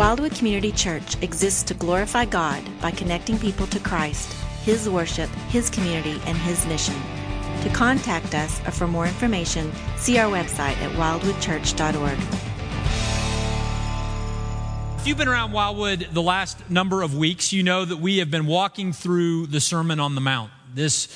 Wildwood Community Church exists to glorify God by connecting people to Christ, His worship, His community, and His mission. To contact us or for more information, see our website at wildwoodchurch.org. If you've been around Wildwood the last number of weeks, you know that we have been walking through the Sermon on the Mount. This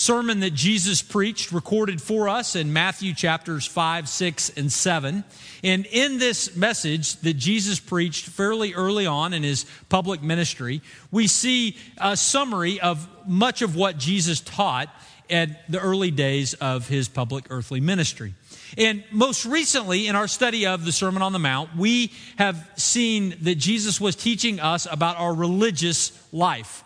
sermon that Jesus preached, recorded for us in Matthew chapters 5, 6, and 7. And in this message that Jesus preached fairly early on in his public ministry, we see a summary of much of what Jesus taught at the early days of his public earthly ministry. And most recently, in our study of the Sermon on the Mount, we have seen that Jesus was teaching us about our religious life.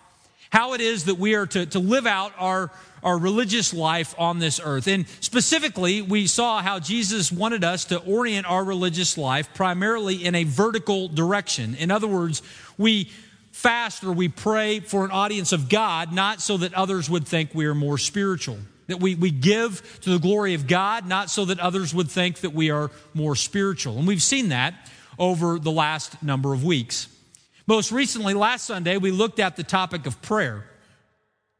How it is that we are to, to live out our our religious life on this earth. And specifically, we saw how Jesus wanted us to orient our religious life primarily in a vertical direction. In other words, we fast or we pray for an audience of God, not so that others would think we are more spiritual. That we, we give to the glory of God, not so that others would think that we are more spiritual. And we've seen that over the last number of weeks. Most recently, last Sunday, we looked at the topic of prayer.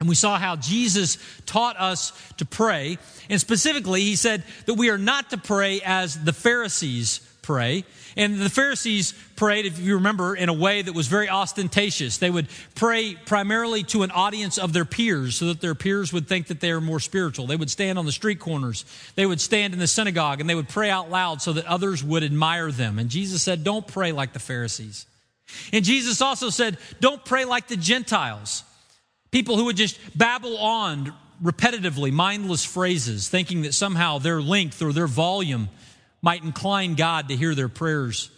And we saw how Jesus taught us to pray. And specifically, he said that we are not to pray as the Pharisees pray. And the Pharisees prayed, if you remember, in a way that was very ostentatious. They would pray primarily to an audience of their peers so that their peers would think that they are more spiritual. They would stand on the street corners. They would stand in the synagogue and they would pray out loud so that others would admire them. And Jesus said, don't pray like the Pharisees. And Jesus also said, don't pray like the Gentiles. People who would just babble on repetitively, mindless phrases, thinking that somehow their length or their volume might incline God to hear their prayers.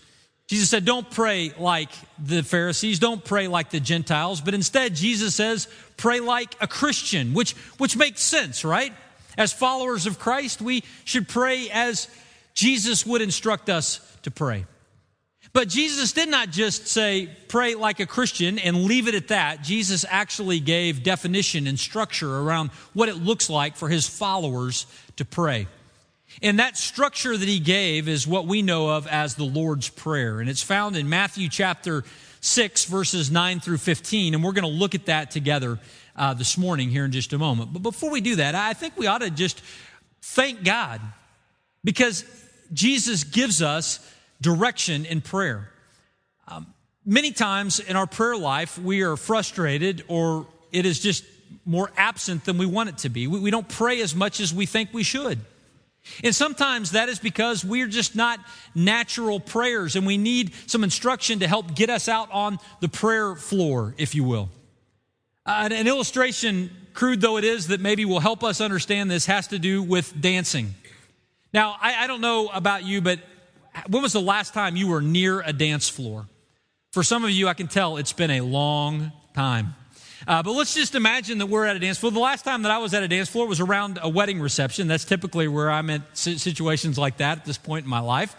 Jesus said, Don't pray like the Pharisees, don't pray like the Gentiles, but instead, Jesus says, pray like a Christian, which, which makes sense, right? As followers of Christ, we should pray as Jesus would instruct us to pray. But Jesus did not just say, pray like a Christian and leave it at that. Jesus actually gave definition and structure around what it looks like for his followers to pray. And that structure that he gave is what we know of as the Lord's Prayer. And it's found in Matthew chapter 6, verses 9 through 15. And we're going to look at that together uh, this morning here in just a moment. But before we do that, I think we ought to just thank God because Jesus gives us direction in prayer. Um, many times in our prayer life, we are frustrated or it is just more absent than we want it to be. We, we don't pray as much as we think we should. And sometimes that is because we're just not natural prayers and we need some instruction to help get us out on the prayer floor, if you will. Uh, an illustration, crude though it is, that maybe will help us understand this has to do with dancing. Now, I, I don't know about you, but when was the last time you were near a dance floor? For some of you, I can tell it's been a long time. Uh, but let's just imagine that we're at a dance floor. The last time that I was at a dance floor was around a wedding reception. That's typically where I'm at situations like that at this point in my life.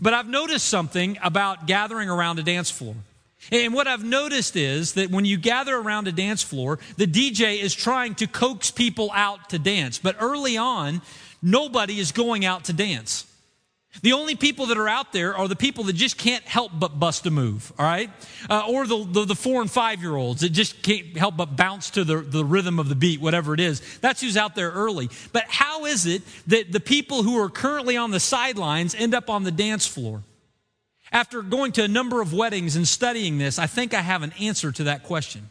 But I've noticed something about gathering around a dance floor. And what I've noticed is that when you gather around a dance floor, the DJ is trying to coax people out to dance. But early on, nobody is going out to dance. The only people that are out there are the people that just can't help but bust a move, all right? Uh, or the, the, the, four and five year olds that just can't help but bounce to the, the rhythm of the beat, whatever it is. That's who's out there early. But how is it that the people who are currently on the sidelines end up on the dance floor? After going to a number of weddings and studying this, I think I have an answer to that question.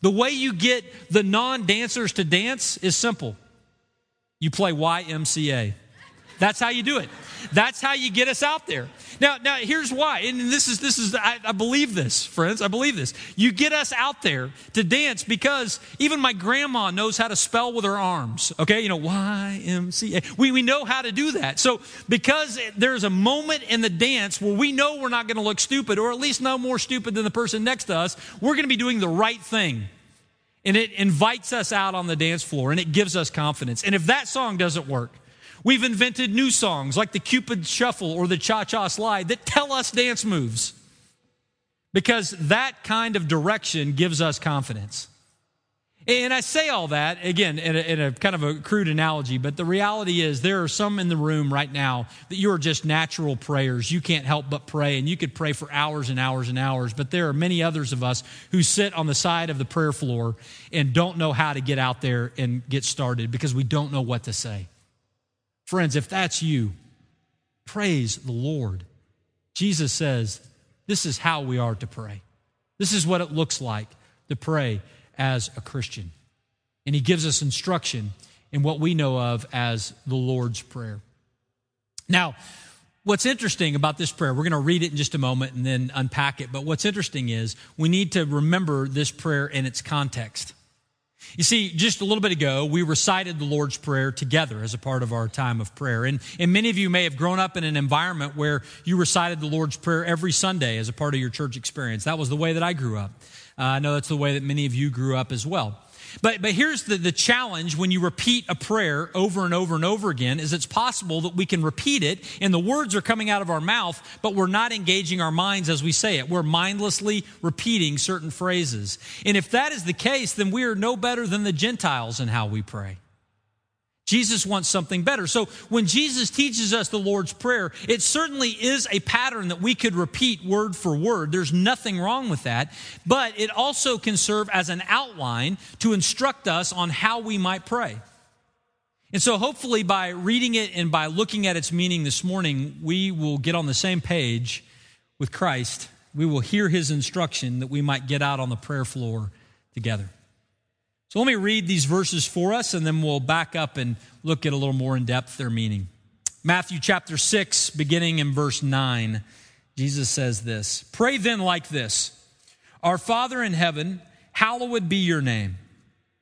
The way you get the non dancers to dance is simple you play YMCA. That's how you do it. That's how you get us out there. Now, now here's why. And this is, this is, I, I, believe this, friends. I believe this. You get us out there to dance because even my grandma knows how to spell with her arms. Okay. You know, YMCA. We, we know how to do that. So because there's a moment in the dance where we know we're not going to look stupid or at least no more stupid than the person next to us, we're going to be doing the right thing. And it invites us out on the dance floor and it gives us confidence. And if that song doesn't work, We've invented new songs like the Cupid Shuffle or the Cha Cha Slide that tell us dance moves because that kind of direction gives us confidence. And I say all that, again, in a, in a, kind of a crude analogy, but the reality is there are some in the room right now that you are just natural prayers. You can't help but pray, and you could pray for hours and hours and hours. But there are many others of us who sit on the side of the prayer floor and don't know how to get out there and get started because we don't know what to say. Friends, if that's you, praise the Lord. Jesus says, This is how we are to pray. This is what it looks like to pray as a Christian. And he gives us instruction in what we know of as the Lord's Prayer. Now, what's interesting about this prayer, we're going to read it in just a moment and then unpack it. But what's interesting is we need to remember this prayer in its context. You see, just a little bit ago, we recited the Lord's Prayer together as a part of our time of prayer. And, and many of you may have grown up in an environment where you recited the Lord's Prayer every Sunday as a part of your church experience. That was the way that I grew up. Uh, I know that's the way that many of you grew up as well. But, but here's the, the challenge when you repeat a prayer over and over and over again is it's possible that we can repeat it and the words are coming out of our mouth, but we're not engaging our minds as we say it. We're mindlessly repeating certain phrases. And if that is the case, then we are no better than the Gentiles in how we pray. Jesus wants something better. So when Jesus teaches us the Lord's Prayer, it certainly is a pattern that we could repeat word for word. There's nothing wrong with that. But it also can serve as an outline to instruct us on how we might pray. And so hopefully by reading it and by looking at its meaning this morning, we will get on the same page with Christ. We will hear his instruction that we might get out on the prayer floor together. So let me read these verses for us and then we'll back up and look at a little more in depth their meaning. Matthew chapter 6, beginning in verse 9, Jesus says this Pray then like this Our Father in heaven, hallowed be your name.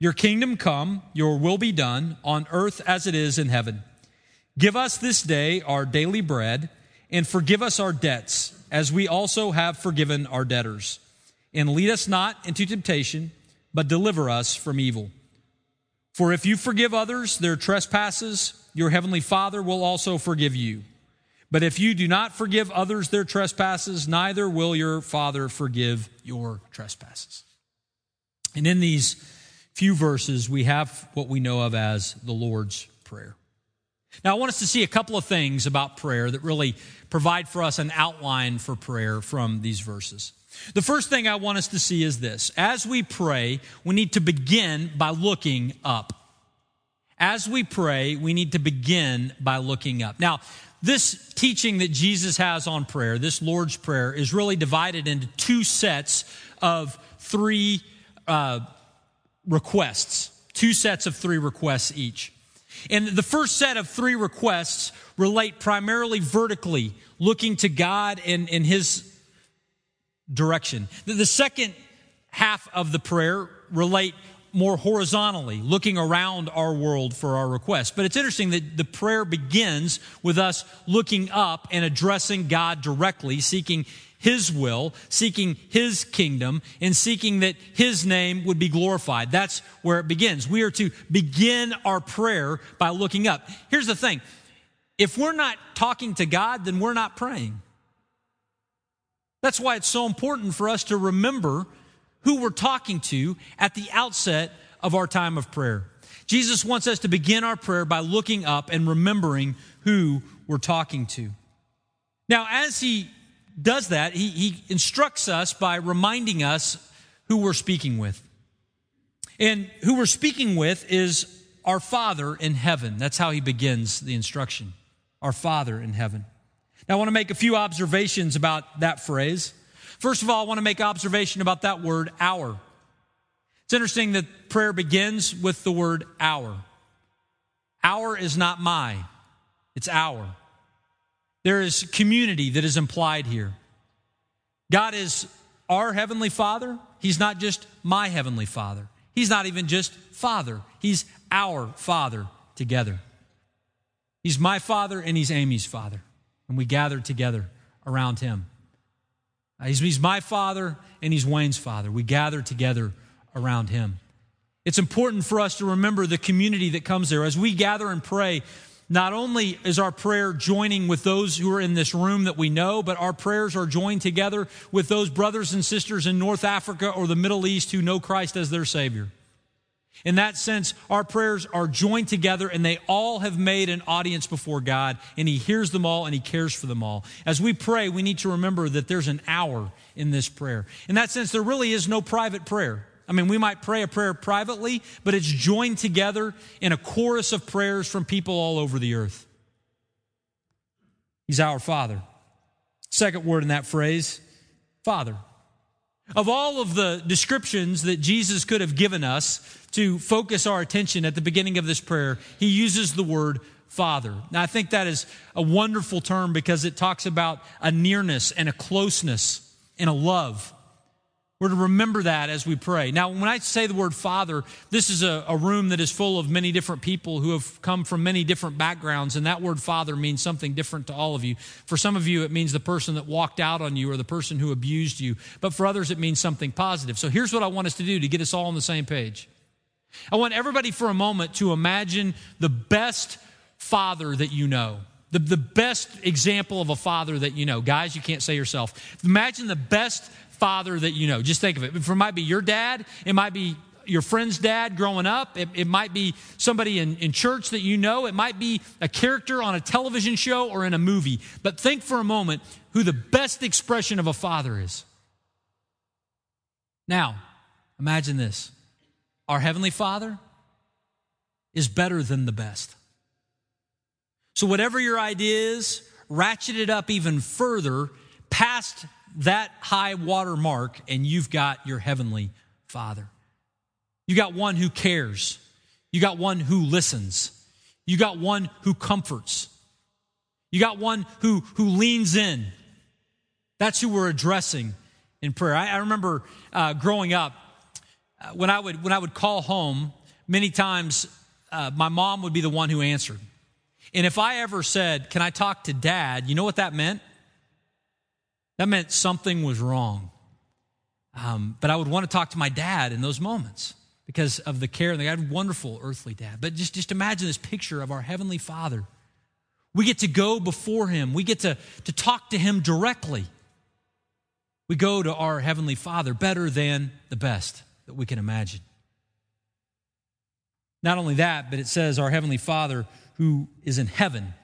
Your kingdom come, your will be done on earth as it is in heaven. Give us this day our daily bread and forgive us our debts as we also have forgiven our debtors. And lead us not into temptation but deliver us from evil. For if you forgive others their trespasses, your heavenly Father will also forgive you. But if you do not forgive others their trespasses, neither will your Father forgive your trespasses. And in these few verses, we have what we know of as the Lord's Prayer. Now, I want us to see a couple of things about prayer that really provide for us an outline for prayer from these verses. The first thing I want us to see is this. As we pray, we need to begin by looking up. As we pray, we need to begin by looking up. Now, this teaching that Jesus has on prayer, this Lord's Prayer, is really divided into two sets of three uh, requests, two sets of three requests each. And the first set of three requests relate primarily vertically, looking to God and, and His direction. The second half of the prayer relate more horizontally, looking around our world for our requests. But it's interesting that the prayer begins with us looking up and addressing God directly, seeking His will, seeking His kingdom, and seeking that His name would be glorified. That's where it begins. We are to begin our prayer by looking up. Here's the thing. If we're not talking to God, then we're not praying. That's why it's so important for us to remember who we're talking to at the outset of our time of prayer. Jesus wants us to begin our prayer by looking up and remembering who we're talking to. Now, as he does that, he, he instructs us by reminding us who we're speaking with. And who we're speaking with is our Father in heaven. That's how he begins the instruction. Our Father in heaven. Now, I want to make a few observations about that phrase. First of all, I want to make observation about that word, our. It's interesting that prayer begins with the word our. Our is not my, it's our. There is community that is implied here. God is our Heavenly Father. He's not just my Heavenly Father. He's not even just Father. He's our Father together. He's my Father and He's Amy's Father and we gathered together around him. Uh, he's, he's my father and he's Wayne's father. We gather together around him. It's important for us to remember the community that comes there. As we gather and pray, not only is our prayer joining with those who are in this room that we know, but our prayers are joined together with those brothers and sisters in North Africa or the Middle East who know Christ as their Savior. In that sense, our prayers are joined together and they all have made an audience before God and He hears them all and He cares for them all. As we pray, we need to remember that there's an our in this prayer. In that sense, there really is no private prayer. I mean, we might pray a prayer privately, but it's joined together in a chorus of prayers from people all over the earth. He's our Father. Second word in that phrase, Father. Of all of the descriptions that Jesus could have given us to focus our attention at the beginning of this prayer, he uses the word Father. Now, I think that is a wonderful term because it talks about a nearness and a closeness and a love. We're to remember that as we pray. Now, when I say the word father, this is a, a, room that is full of many different people who have come from many different backgrounds, and that word father means something different to all of you. For some of you, it means the person that walked out on you or the person who abused you, but for others, it means something positive. So here's what I want us to do to get us all on the same page. I want everybody for a moment to imagine the best father that you know. The, the best example of a father that you know. Guys, you can't say yourself. Imagine the best father that you know. Just think of it. It might be your dad, it might be your friend's dad growing up, it, it might be somebody in, in church that you know, it might be a character on a television show or in a movie. But think for a moment who the best expression of a father is. Now, imagine this our Heavenly Father is better than the best. So, whatever your idea is, ratchet it up even further past that high water mark, and you've got your Heavenly Father. You got one who cares. You got one who listens. You got one who comforts. You got one who, who leans in. That's who we're addressing in prayer. I, I remember uh, growing up, when, I would, when I would call home, many times uh, my mom would be the one who answered. And if I ever said, Can I talk to dad? You know what that meant? That meant something was wrong. Um, but I would want to talk to my dad in those moments because of the care. And had wonderful earthly dad. But just, just imagine this picture of our Heavenly Father. We get to go before Him, we get to, to talk to Him directly. We go to our Heavenly Father better than the best that we can imagine. Not only that, but it says our Heavenly Father who is in heaven.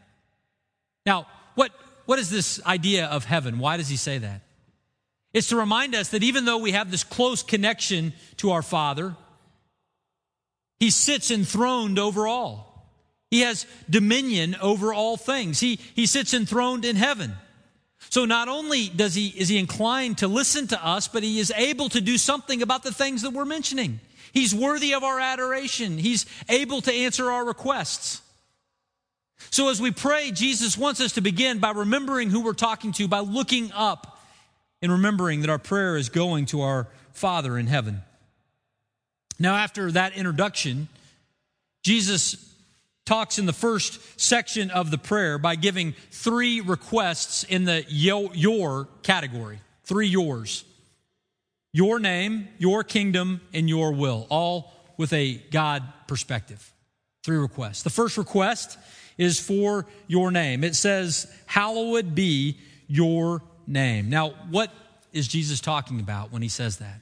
Now, what, what is this idea of heaven? Why does he say that? It's to remind us that even though we have this close connection to our Father, he sits enthroned over all. He has dominion over all things. He, he sits enthroned in heaven. So not only does he, is he inclined to listen to us, but he is able to do something about the things that we're mentioning. He's worthy of our adoration. He's able to answer our requests. So as we pray, Jesus wants us to begin by remembering who we're talking to, by looking up and remembering that our prayer is going to our Father in heaven. Now, after that introduction, Jesus talks in the first section of the prayer by giving three requests in the your category. Three yours. Your name, your kingdom, and your will, all with a God perspective. Three requests. The first request is for your name. It says, Hallowed be your name. Now, what is Jesus talking about when he says that?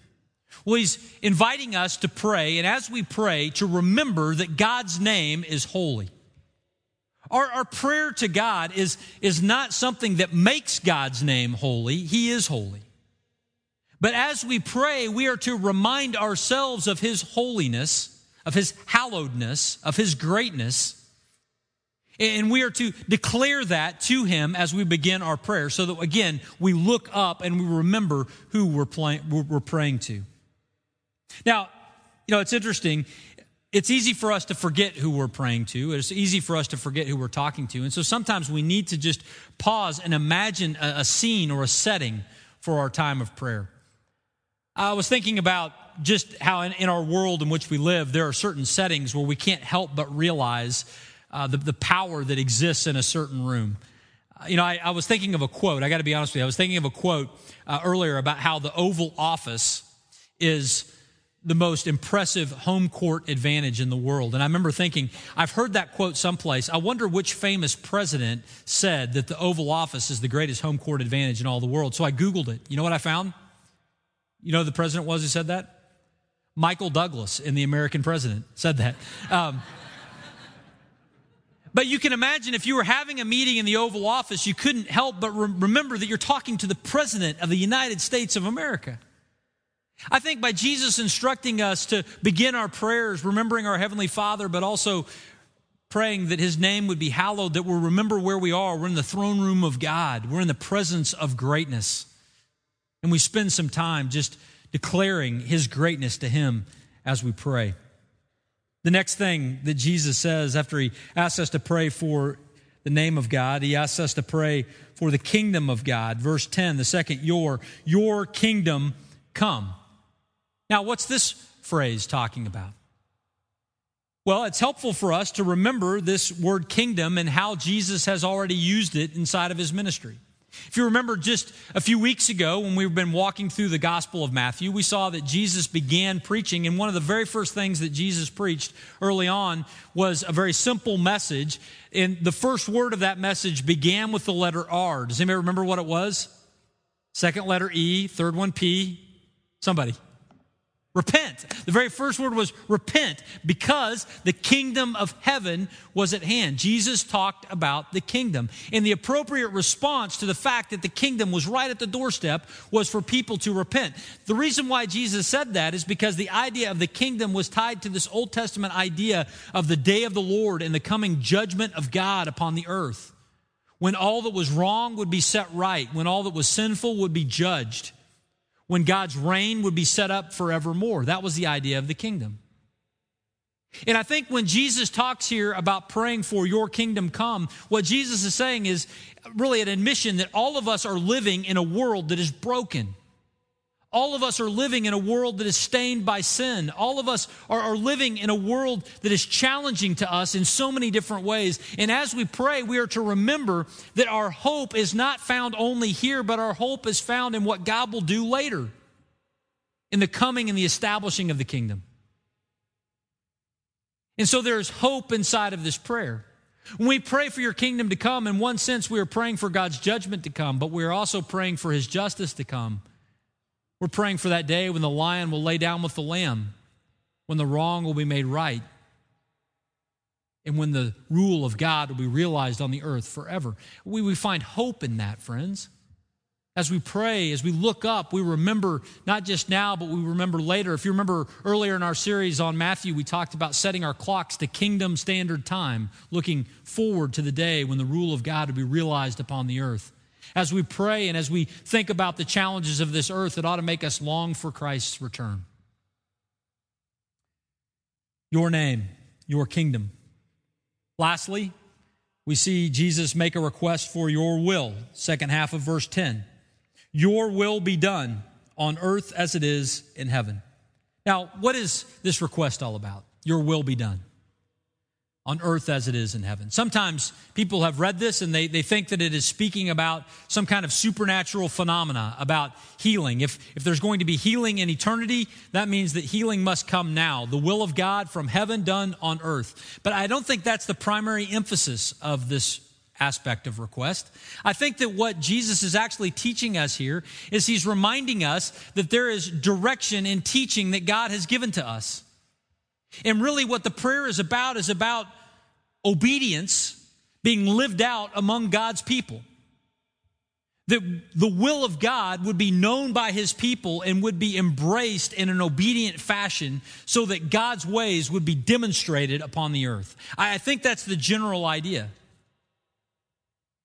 Well, he's inviting us to pray, and as we pray, to remember that God's name is holy. Our, our prayer to God is, is not something that makes God's name holy, He is holy. But as we pray, we are to remind ourselves of His holiness, of His hallowedness, of His greatness, and we are to declare that to him as we begin our prayer so that, again, we look up and we remember who we're, we're praying to. Now, you know, it's interesting. It's easy for us to forget who we're praying to. It's easy for us to forget who we're talking to. And so sometimes we need to just pause and imagine a, a scene or a setting for our time of prayer. I was thinking about just how in, in, our world in which we live, there are certain settings where we can't help but realize uh, the, the power that exists in a certain room. Uh, you know, I, I, was thinking of a quote. I got to be honest with you. I was thinking of a quote uh, earlier about how the Oval Office is the most impressive home court advantage in the world. And I remember thinking, I've heard that quote someplace. I wonder which famous president said that the Oval Office is the greatest home court advantage in all the world. So I Googled it. You know what I found? You know who the president was who said that? Michael Douglas in The American President said that. Um, but you can imagine if you were having a meeting in the Oval Office, you couldn't help but re- remember that you're talking to the President of the United States of America. I think by Jesus instructing us to begin our prayers, remembering our Heavenly Father, but also praying that His name would be hallowed, that we'll remember where we are. We're in the throne room of God, we're in the presence of greatness. And we spend some time just declaring His greatness to Him as we pray. The next thing that Jesus says after He asks us to pray for the name of God, He asks us to pray for the kingdom of God. Verse 10, the second, your, your kingdom come. Now, what's this phrase talking about? Well, it's helpful for us to remember this word kingdom and how Jesus has already used it inside of his ministry. If you remember just a few weeks ago when we've been walking through the Gospel of Matthew, we saw that Jesus began preaching, and one of the very first things that Jesus preached early on was a very simple message. And the first word of that message began with the letter R. Does anybody remember what it was? Second letter E, third one P. Somebody. Repent. The very first word was repent because the kingdom of heaven was at hand. Jesus talked about the kingdom. And the appropriate response to the fact that the kingdom was right at the doorstep was for people to repent. The reason why Jesus said that is because the idea of the kingdom was tied to this Old Testament idea of the day of the Lord and the coming judgment of God upon the earth. When all that was wrong would be set right, when all that was sinful would be judged when God's reign would be set up forevermore. That was the idea of the kingdom. And I think when Jesus talks here about praying for your kingdom come, what Jesus is saying is really an admission that all of us are living in a world that is broken. All of us are living in a world that is stained by sin. All of us are, are, living in a world that is challenging to us in so many different ways. And as we pray, we are to remember that our hope is not found only here, but our hope is found in what God will do later in the coming and the establishing of the kingdom. And so there's hope inside of this prayer. When we pray for your kingdom to come, in one sense, we are praying for God's judgment to come, but we are also praying for his justice to come we're praying for that day when the lion will lay down with the lamb, when the wrong will be made right, and when the rule of God will be realized on the earth forever. We, we find hope in that, friends. As we pray, as we look up, we remember not just now, but we remember later. If you remember earlier in our series on Matthew, we talked about setting our clocks to kingdom standard time, looking forward to the day when the rule of God will be realized upon the earth. As we pray and as we think about the challenges of this earth, it ought to make us long for Christ's return. Your name, your kingdom. Lastly, we see Jesus make a request for your will, second half of verse 10. Your will be done on earth as it is in heaven. Now, what is this request all about? Your will be done on earth as it is in heaven. Sometimes people have read this and they, they think that it is speaking about some kind of supernatural phenomena about healing. If, if there's going to be healing in eternity, that means that healing must come now. The will of God from heaven done on earth. But I don't think that's the primary emphasis of this aspect of request. I think that what Jesus is actually teaching us here is he's reminding us that there is direction in teaching that God has given to us. And really, what the prayer is about is about obedience being lived out among God's people. That the will of God would be known by his people and would be embraced in an obedient fashion so that God's ways would be demonstrated upon the earth. I think that's the general idea.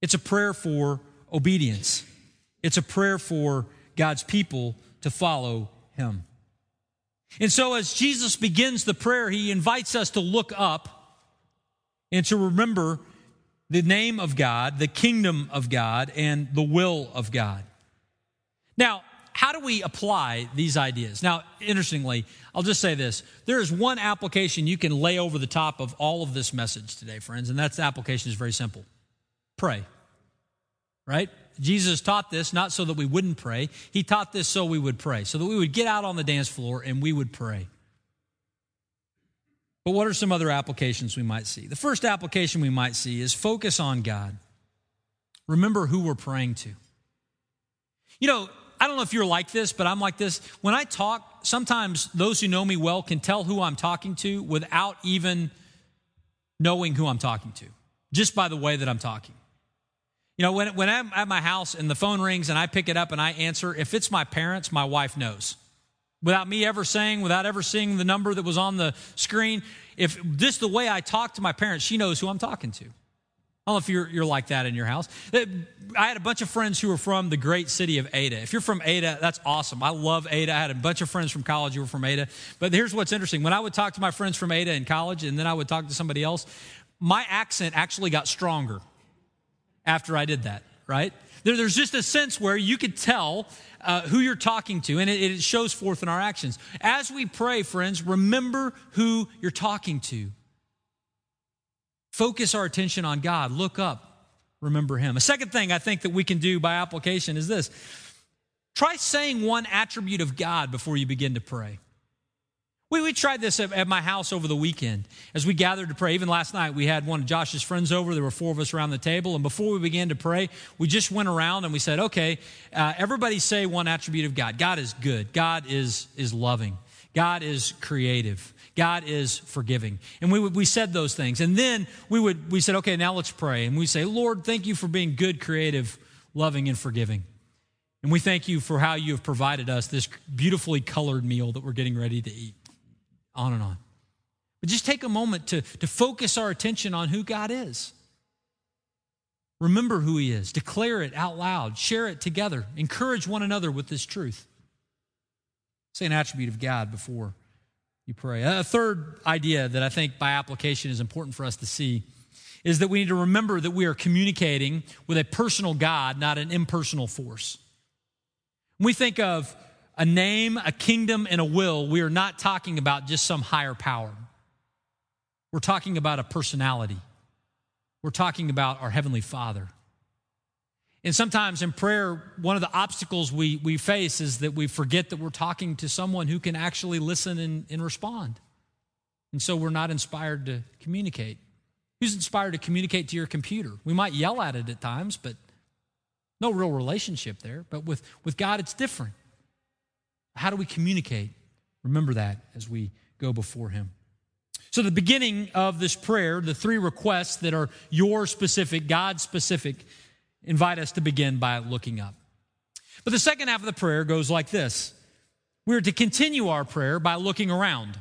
It's a prayer for obedience, it's a prayer for God's people to follow him. And so, as Jesus begins the prayer, he invites us to look up and to remember the name of God, the kingdom of God, and the will of God. Now, how do we apply these ideas? Now, interestingly, I'll just say this. There is one application you can lay over the top of all of this message today, friends, and that's the application is very simple. Pray. Right? Jesus taught this not so that we wouldn't pray. He taught this so we would pray, so that we would get out on the dance floor and we would pray. But what are some other applications we might see? The first application we might see is focus on God. Remember who we're praying to. You know, I don't know if you're like this, but I'm like this. When I talk, sometimes those who know me well can tell who I'm talking to without even knowing who I'm talking to, just by the way that I'm talking. You know, when, when I'm at my house and the phone rings and I pick it up and I answer, if it's my parents, my wife knows. Without me ever saying, without ever seeing the number that was on the screen, if just the way I talk to my parents, she knows who I'm talking to. I don't know if you're, you're like that in your house. Uh, I had a bunch of friends who were from the great city of Ada. If you're from Ada, that's awesome. I love Ada. I had a bunch of friends from college who were from Ada. But here's what's interesting. When I would talk to my friends from Ada in college and then I would talk to somebody else, my accent actually got stronger after I did that, right? There, there's just a sense where you could tell uh, who you're talking to, and it, it shows forth in our actions. As we pray, friends, remember who you're talking to. Focus our attention on God. Look up. Remember Him. A second thing I think that we can do by application is this try saying one attribute of God before you begin to pray. We, we tried this at, at, my house over the weekend as we gathered to pray. Even last night, we had one of Josh's friends over. There were four of us around the table. And before we began to pray, we just went around and we said, okay, uh, everybody say one attribute of God. God is good. God is, is loving. God is creative. God is forgiving. And we, we said those things. And then we, would, we said, okay, now let's pray. And we say, Lord, thank you for being good, creative, loving, and forgiving. And we thank you for how you have provided us this beautifully colored meal that we're getting ready to eat. On and on. But just take a moment to, to focus our attention on who God is. Remember who He is. Declare it out loud. Share it together. Encourage one another with this truth. Say an attribute of God before you pray. A third idea that I think by application is important for us to see is that we need to remember that we are communicating with a personal God, not an impersonal force. When we think of a name, a kingdom, and a will, we are not talking about just some higher power. We're talking about a personality. We're talking about our Heavenly Father. And sometimes in prayer, one of the obstacles we, we face is that we forget that we're talking to someone who can actually listen and, and respond. And so we're not inspired to communicate. Who's inspired to communicate to your computer? We might yell at it at times, but no real relationship there. But with, with God, it's different. How do we communicate? Remember that as we go before Him. So, the beginning of this prayer, the three requests that are your specific, God specific, invite us to begin by looking up. But the second half of the prayer goes like this We're to continue our prayer by looking around.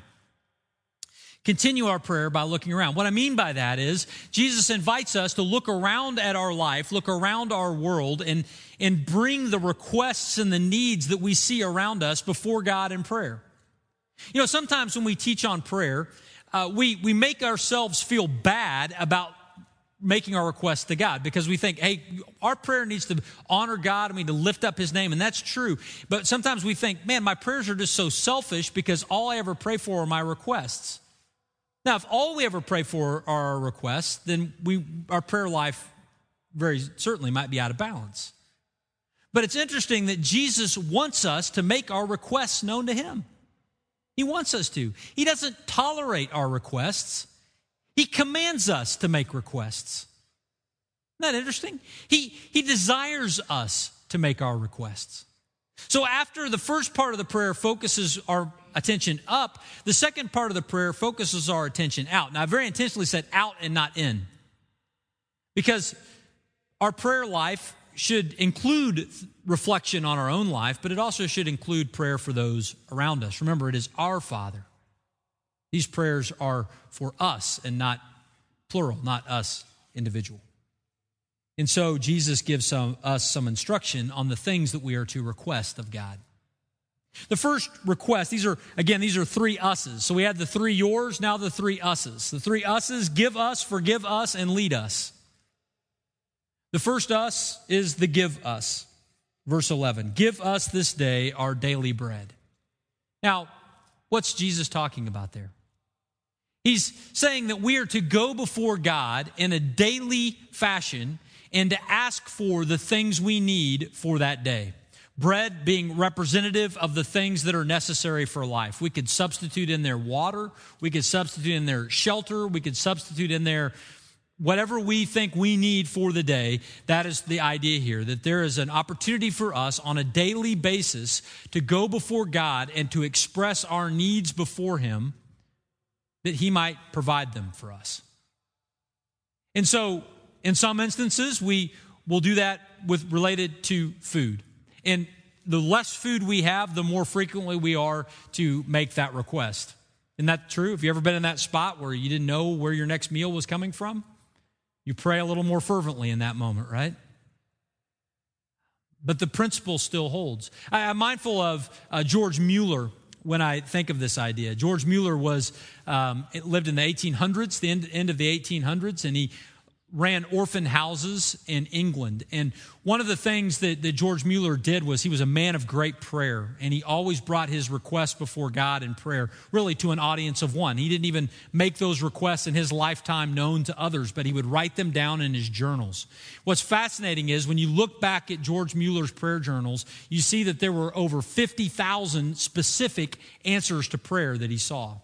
Continue our prayer by looking around. What I mean by that is Jesus invites us to look around at our life, look around our world, and, and bring the requests and the needs that we see around us before God in prayer. You know, sometimes when we teach on prayer, uh, we, we make ourselves feel bad about making our requests to God because we think, hey, our prayer needs to honor God and we need to lift up His name, and that's true. But sometimes we think, man, my prayers are just so selfish because all I ever pray for are my requests. Now, if all we ever pray for are our requests, then we, our prayer life very certainly might be out of balance. But it's interesting that Jesus wants us to make our requests known to Him. He wants us to. He doesn't tolerate our requests. He commands us to make requests. Isn't that interesting? He, he desires us to make our requests. So after the first part of the prayer focuses our attention up, the second part of the prayer focuses our attention out. Now, I very intentionally said out and not in. Because our prayer life should include reflection on our own life, but it also should include prayer for those around us. Remember, it is our Father these prayers are for us and not plural, not us individual. And so Jesus gives some, us some instruction on the things that we are to request of God. The first request, these are, again, these are three us's. So we had the three yours, now the three us's. The three us's give us, forgive us, and lead us. The first us is the give us. Verse 11 Give us this day our daily bread. Now, what's Jesus talking about there? He's saying that we are to go before God in a daily fashion and to ask for the things we need for that day. Bread being representative of the things that are necessary for life. We could substitute in their water, we could substitute in their shelter, we could substitute in their whatever we think we need for the day, that is the idea here that there is an opportunity for us on a daily basis to go before God and to express our needs before Him that He might provide them for us. And so, in some instances, we will do that with related to food. And the less food we have, the more frequently we are to make that request. Isn't that true? Have you ever been in that spot where you didn't know where your next meal was coming from? You pray a little more fervently in that moment, right? But the principle still holds. I, am mindful of uh, George Mueller when I think of this idea. George Mueller was um, lived in the 1800s, the end, end of the 1800s, and he ran orphan houses in England. And one of the things that, that George Mueller did was he was a man of great prayer, and he always brought his requests before God in prayer, really to an audience of one. He didn't even make those requests in his lifetime known to others, but he would write them down in his journals. What's fascinating is when you look back at George Mueller's prayer journals, you see that there were over 50,000 specific answers to prayer that he saw.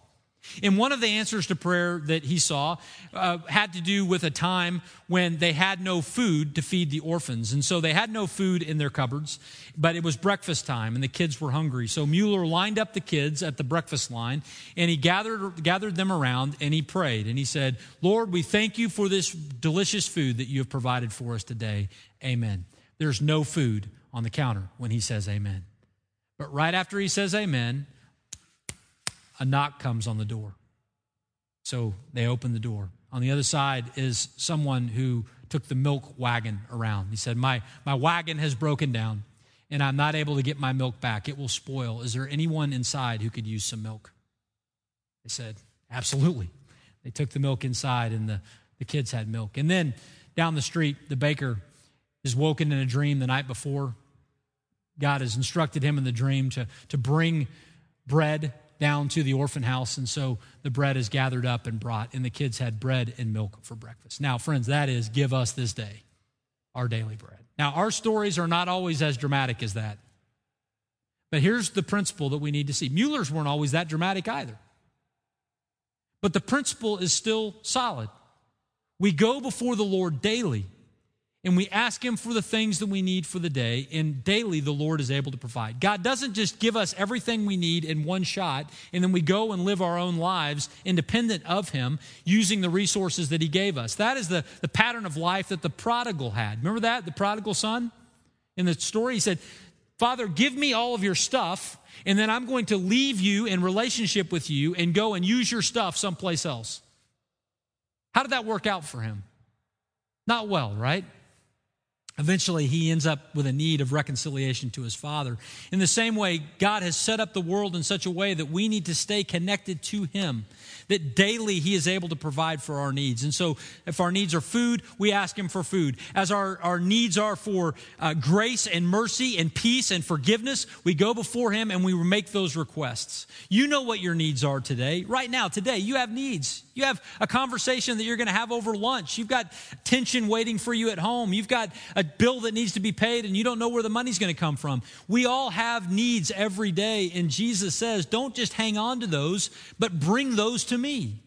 And one of the answers to prayer that he saw uh, had to do with a time when they had no food to feed the orphans. And so they had no food in their cupboards, but it was breakfast time and the kids were hungry. So Mueller lined up the kids at the breakfast line and he gathered, gathered them around and he prayed. And he said, Lord, we thank you for this delicious food that you have provided for us today. Amen. There's no food on the counter when he says amen. But right after he says amen, a knock comes on the door. So they open the door. On the other side is someone who took the milk wagon around. He said, My, my wagon has broken down and I'm not able to get my milk back. It will spoil. Is there anyone inside who could use some milk? They said, Absolutely. They took the milk inside and the, the kids had milk. And then down the street, the baker is woken in a dream the night before. God has instructed him in the dream to, to bring bread down to the orphan house. And so the bread is gathered up and brought, and the kids had bread and milk for breakfast. Now, friends, that is give us this day our daily bread. Now, our stories are not always as dramatic as that. But here's the principle that we need to see Mueller's weren't always that dramatic either. But the principle is still solid. We go before the Lord daily and we ask Him for the things that we need for the day, and daily the Lord is able to provide. God doesn't just give us everything we need in one shot, and then we go and live our own lives independent of Him using the resources that He gave us. That is the, the pattern of life that the prodigal had. Remember that? The prodigal son? In the story, he said, Father, give me all of your stuff, and then I'm going to leave you in relationship with you and go and use your stuff someplace else. How did that work out for him? Not well, right? Eventually, he ends up with a need of reconciliation to his father. In the same way, God has set up the world in such a way that we need to stay connected to him, that daily he is able to provide for our needs. And so, if our needs are food, we ask him for food. As our, our needs are for uh, grace and mercy and peace and forgiveness, we go before him and we make those requests. You know what your needs are today. Right now, today, you have needs. You have a conversation that you're going to have over lunch. You've got tension waiting for you at home. You've got a bill that needs to be paid and you don't know where the money's going to come from. We all have needs every day, and Jesus says, don't just hang on to those, but bring those to me.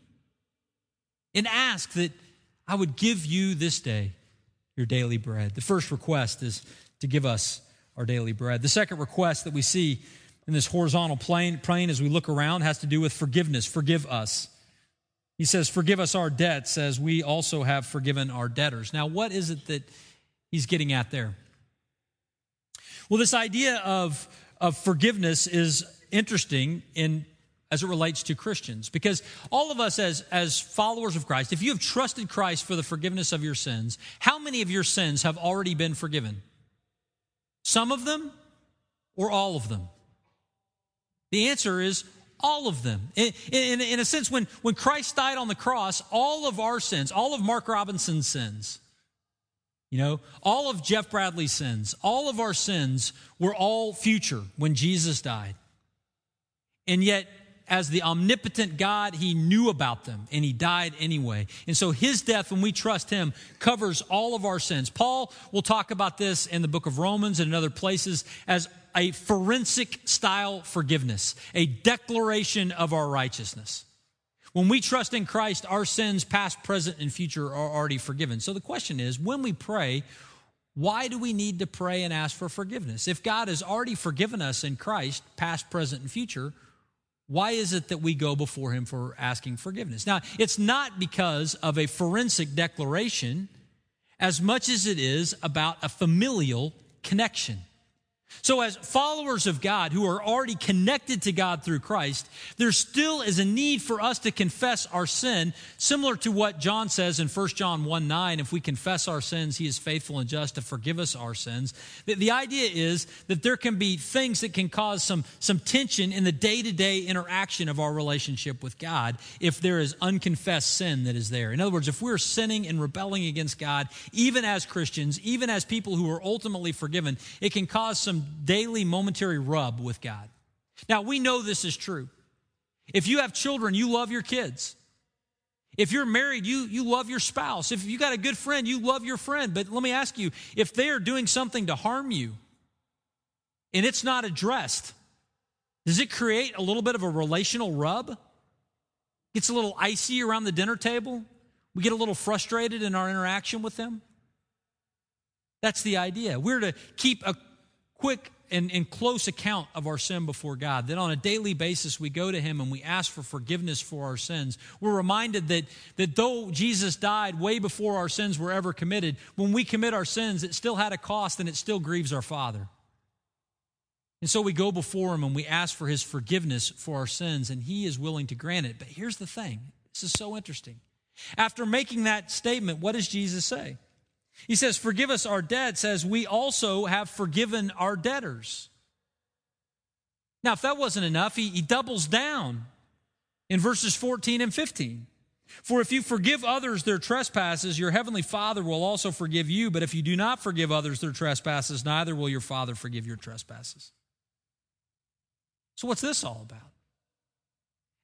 And ask that I would give you this day your daily bread. The first request is to give us our daily bread. The second request that we see in this horizontal plane, plane as we look around has to do with forgiveness. Forgive us. He says, Forgive us our debts as we also have forgiven our debtors. Now, what is it that he's getting at there? Well, this idea of, of forgiveness is interesting in as it relates to Christians. Because all of us, as, as followers of Christ, if you have trusted Christ for the forgiveness of your sins, how many of your sins have already been forgiven? Some of them or all of them? The answer is all of them. In, in, in, a sense, when, when Christ died on the cross, all of our sins, all of Mark Robinson's sins, you know, all of Jeff Bradley's sins, all of our sins were all future when Jesus died. And yet, as the omnipotent God, he knew about them and he died anyway. And so his death, when we trust him, covers all of our sins. Paul will talk about this in the book of Romans and in other places as a forensic style forgiveness, a declaration of our righteousness. When we trust in Christ, our sins, past, present, and future, are already forgiven. So the question is when we pray, why do we need to pray and ask for forgiveness? If God has already forgiven us in Christ, past, present, and future, why is it that we go before Him for asking forgiveness? Now, it's not because of a forensic declaration as much as it is about a familial connection. So, as followers of God who are already connected to God through Christ, there still is a need for us to confess our sin, similar to what John says in 1 John 1 9. If we confess our sins, he is faithful and just to forgive us our sins. The, the idea is that there can be things that can cause some, some tension in the day to day interaction of our relationship with God if there is unconfessed sin that is there. In other words, if we're sinning and rebelling against God, even as Christians, even as people who are ultimately forgiven, it can cause some daily momentary rub with God. Now, we know this is true. If you have children, you love your kids. If you're married, you, you love your spouse. If you got a good friend, you love your friend. But let me ask you if they are doing something to harm you and it's not addressed, does it create a little bit of a relational rub? Gets a little icy around the dinner table? We get a little frustrated in our interaction with them? That's the idea. We're to keep a quick and, and, close account of our sin before God. That on a daily basis we go to Him and we ask for forgiveness for our sins. We're reminded that, that though Jesus died way before our sins were ever committed, when we commit our sins, it still had a cost and it still grieves our Father. And so we go before Him and we ask for His forgiveness for our sins, and He is willing to grant it. But here's the thing this is so interesting. After making that statement, what does Jesus say? He says, Forgive us our debts as we also have forgiven our debtors. Now, if that wasn't enough, he, he doubles down in verses 14 and 15. For if you forgive others their trespasses, your heavenly Father will also forgive you. But if you do not forgive others their trespasses, neither will your Father forgive your trespasses. So, what's this all about?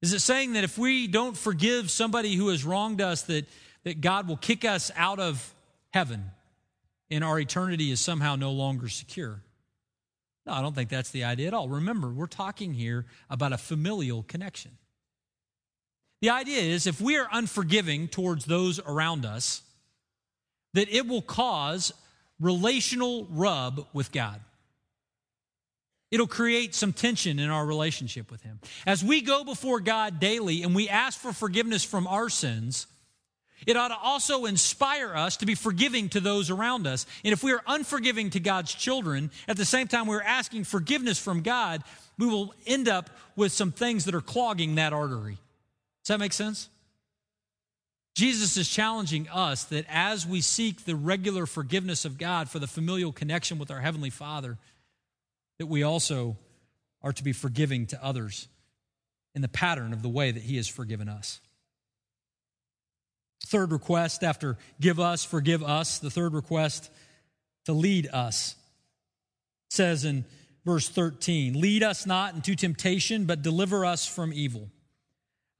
Is it saying that if we don't forgive somebody who has wronged us, that, that God will kick us out of heaven and our eternity is somehow no longer secure. No, I don't think that's the idea at all. Remember, we're talking here about a familial connection. The idea is if we are unforgiving towards those around us, that it will cause relational rub with God. It'll create some tension in our relationship with Him. As we go before God daily and we ask for forgiveness from our sins, it ought to also inspire us to be forgiving to those around us. And if we are unforgiving to God's children, at the same time we're asking forgiveness from God, we will end up with some things that are clogging that artery. Does that make sense? Jesus is challenging us that as we seek the regular forgiveness of God for the familial connection with our Heavenly Father, that we also are to be forgiving to others in the pattern of the way that He has forgiven us. Third request after give us, forgive us, the third request to lead us says in verse 13, lead us not into temptation, but deliver us from evil.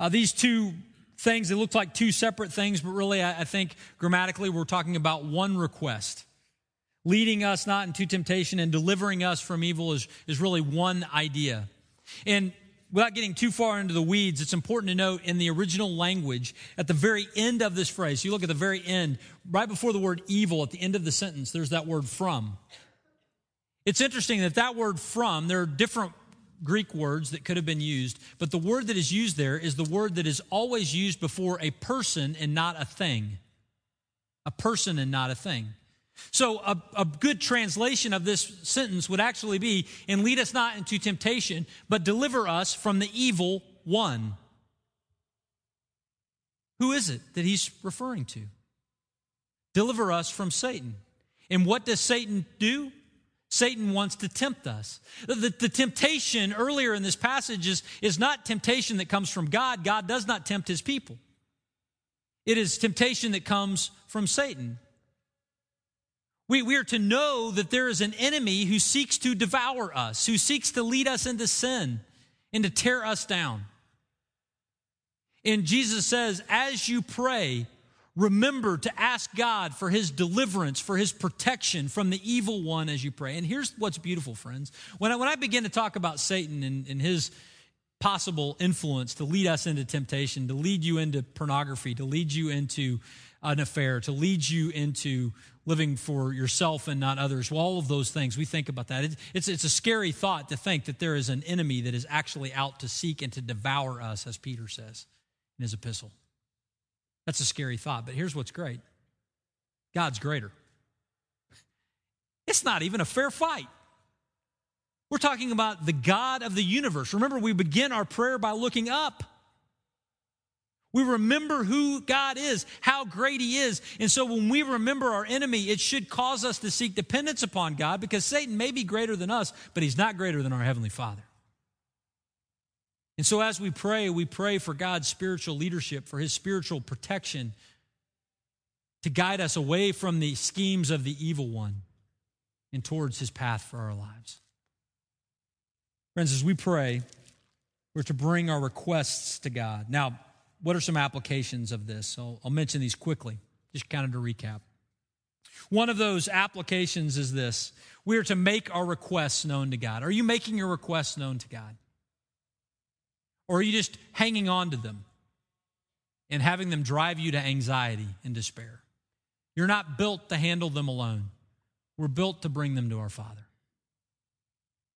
Uh, these two things, they look like two separate things, but really, I, I think grammatically, we're talking about one request. Leading us not into temptation and delivering us from evil is, is really one idea. And without getting too far into the weeds, it's important to note in the original language, at the very end of this phrase, you look at the very end, right before the word evil, at the end of the sentence, there's that word from. It's interesting that that word from, there are different Greek words that could have been used, but the word that is used there is the word that is always used before a person and not a thing. A person and not a thing. So, a, a, good translation of this sentence would actually be, and lead us not into temptation, but deliver us from the evil one. Who is it that he's referring to? Deliver us from Satan. And what does Satan do? Satan wants to tempt us. The, the temptation earlier in this passage is, is not temptation that comes from God. God does not tempt his people. It is temptation that comes from Satan. We, we are to know that there is an enemy who seeks to devour us, who seeks to lead us into sin and to tear us down. And Jesus says, as you pray, remember to ask God for his deliverance, for his protection from the evil one as you pray. And here's what's beautiful, friends. When I, when I begin to talk about Satan and, and his possible influence to lead us into temptation, to lead you into pornography, to lead you into an affair, to lead you into living for yourself and not others. Well, all of those things, we think about that. It's, it's a scary thought to think that there is an enemy that is actually out to seek and to devour us, as Peter says in his epistle. That's a scary thought, but here's what's great God's greater. It's not even a fair fight. We're talking about the God of the universe. Remember, we begin our prayer by looking up. We remember who God is, how great He is. And so when we remember our enemy, it should cause us to seek dependence upon God because Satan may be greater than us, but he's not greater than our Heavenly Father. And so as we pray, we pray for God's spiritual leadership, for His spiritual protection to guide us away from the schemes of the evil one and towards His path for our lives. Friends, as we pray, we're to bring our requests to God. Now, what are some applications of this? So I'll mention these quickly, just kind of to recap. One of those applications is this we are to make our requests known to God. Are you making your requests known to God? Or are you just hanging on to them and having them drive you to anxiety and despair? You're not built to handle them alone. We're built to bring them to our Father.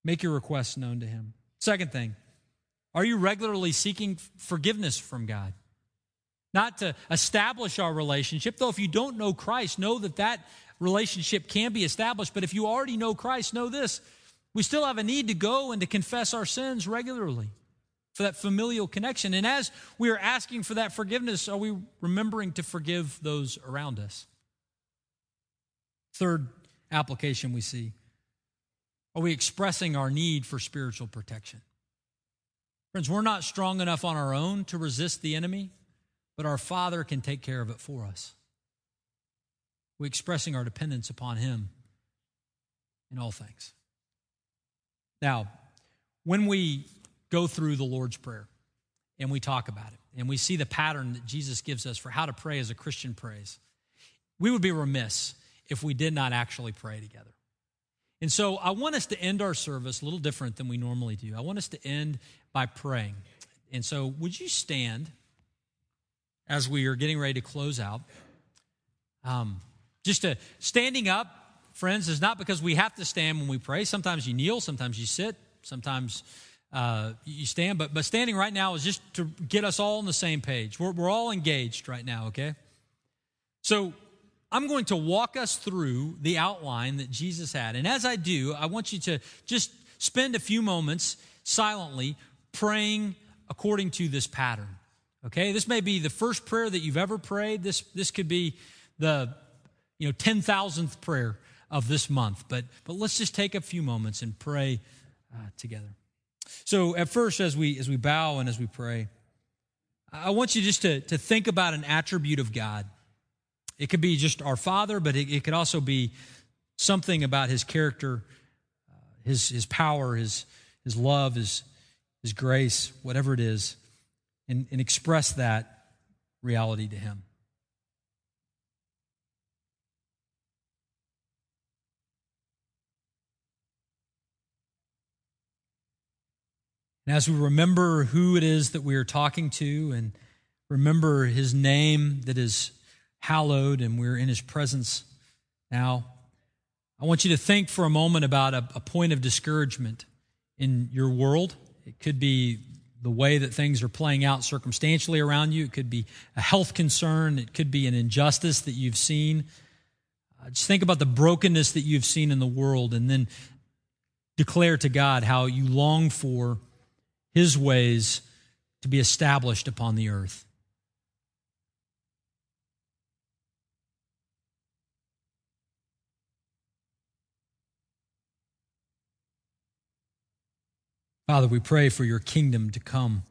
Make your requests known to Him. Second thing, are you regularly seeking forgiveness from God? Not to establish our relationship, though if you don't know Christ, know that that relationship can be established. But if you already know Christ, know this we still have a need to go and to confess our sins regularly for that familial connection. And as we are asking for that forgiveness, are we remembering to forgive those around us? Third application we see are we expressing our need for spiritual protection? Friends, we're not strong enough on our own to resist the enemy, but our Father can take care of it for us. We're expressing our dependence upon Him in all things. Now, when we go through the Lord's Prayer and we talk about it and we see the pattern that Jesus gives us for how to pray as a Christian prays, we would be remiss if we did not actually pray together. And so I want us to end our service a little different than we normally do. I want us to end by praying. And so, would you stand as we are getting ready to close out? Um, just to standing up, friends, is not because we have to stand when we pray. Sometimes you kneel, sometimes you sit, sometimes uh, you stand. But, but standing right now is just to get us all on the same page. We're, we're all engaged right now, okay? So, I'm going to walk us through the outline that Jesus had. And as I do, I want you to just spend a few moments silently praying according to this pattern. Okay? This may be the first prayer that you've ever prayed. This, this could be the you know 10,000th prayer of this month. But, but let's just take a few moments and pray uh, together. So at first, as we, as we bow and as we pray, I want you just to, to think about an attribute of God it could be just our Father, but it, it could also be something about His character, uh, His, his power, His, his love, His, his grace, whatever it is, and, and express that reality to Him. And as we remember who it is that we are talking to and remember his name that is hallowed and we're in his presence now. I want you to think for a moment about a, a point of discouragement in your world. It could be the way that things are playing out circumstantially around you. It could be a health concern. It could be an injustice that you've seen. Uh, just think about the brokenness that you've seen in the world and then declare to God how you long for His ways to be established upon the earth. Father, we pray for your kingdom to come.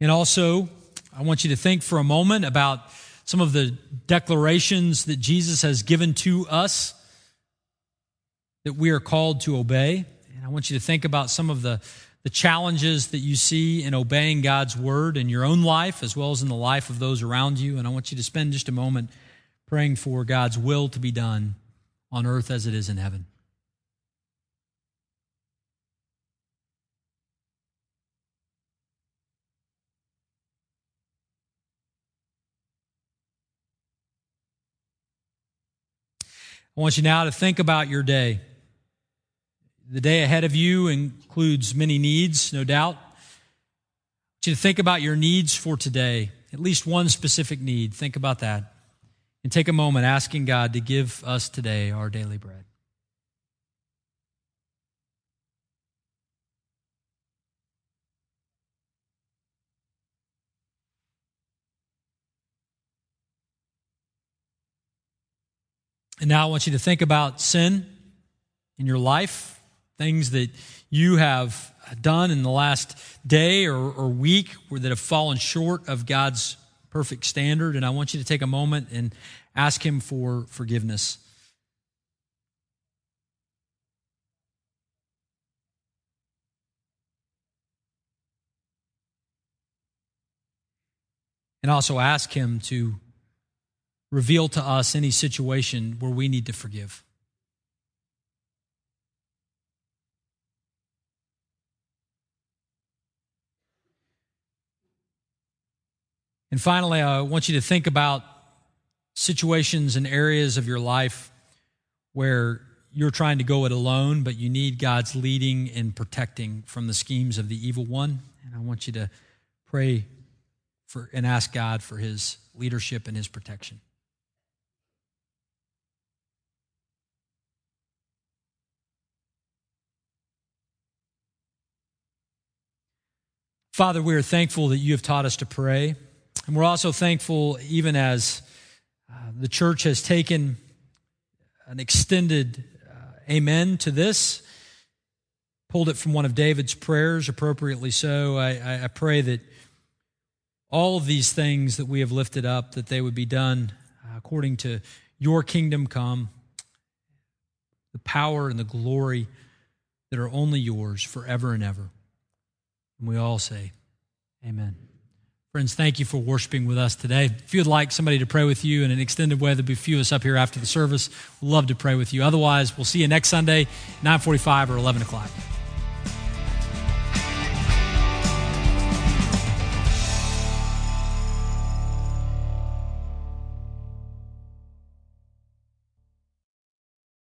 And also, I want you to think for a moment about some of the declarations that Jesus has given to us that we are called to obey. And I want you to think about some of the, the challenges that you see in obeying God's word in your own life as well as in the life of those around you. And I want you to spend just a moment praying for God's will to be done on earth as it is in heaven. I want you now to think about your day. The day ahead of you includes many needs, no doubt. I want you to think about your needs for today, at least one specific need. Think about that. And take a moment asking God to give us today our daily bread. And now I want you to think about sin in your life, things that you have done in the last day or, or week that have fallen short of God's perfect standard. And I want you to take a moment and ask Him for forgiveness. And also ask Him to reveal to us any situation where we need to forgive. And finally, I want you to think about situations and areas of your life where you're trying to go it alone, but you need God's leading and protecting from the schemes of the evil one. And I want you to pray for and ask God for his leadership and his protection. Father, we are thankful that you have taught us to pray. And we're also thankful, even as uh, the church has taken an extended uh, amen to this, pulled it from one of David's prayers, appropriately so. I, I pray that all of these things that we have lifted up, that they would be done uh, according to your kingdom come, the power and the glory that are only yours forever and ever. And we all say, Amen. Friends, thank you for worshiping with us today. If you'd like somebody to pray with you in an extended way, there'll be a few of us up here after the service. We'd love to pray with you. Otherwise, we'll see you next Sunday, 945 or 11 o'clock.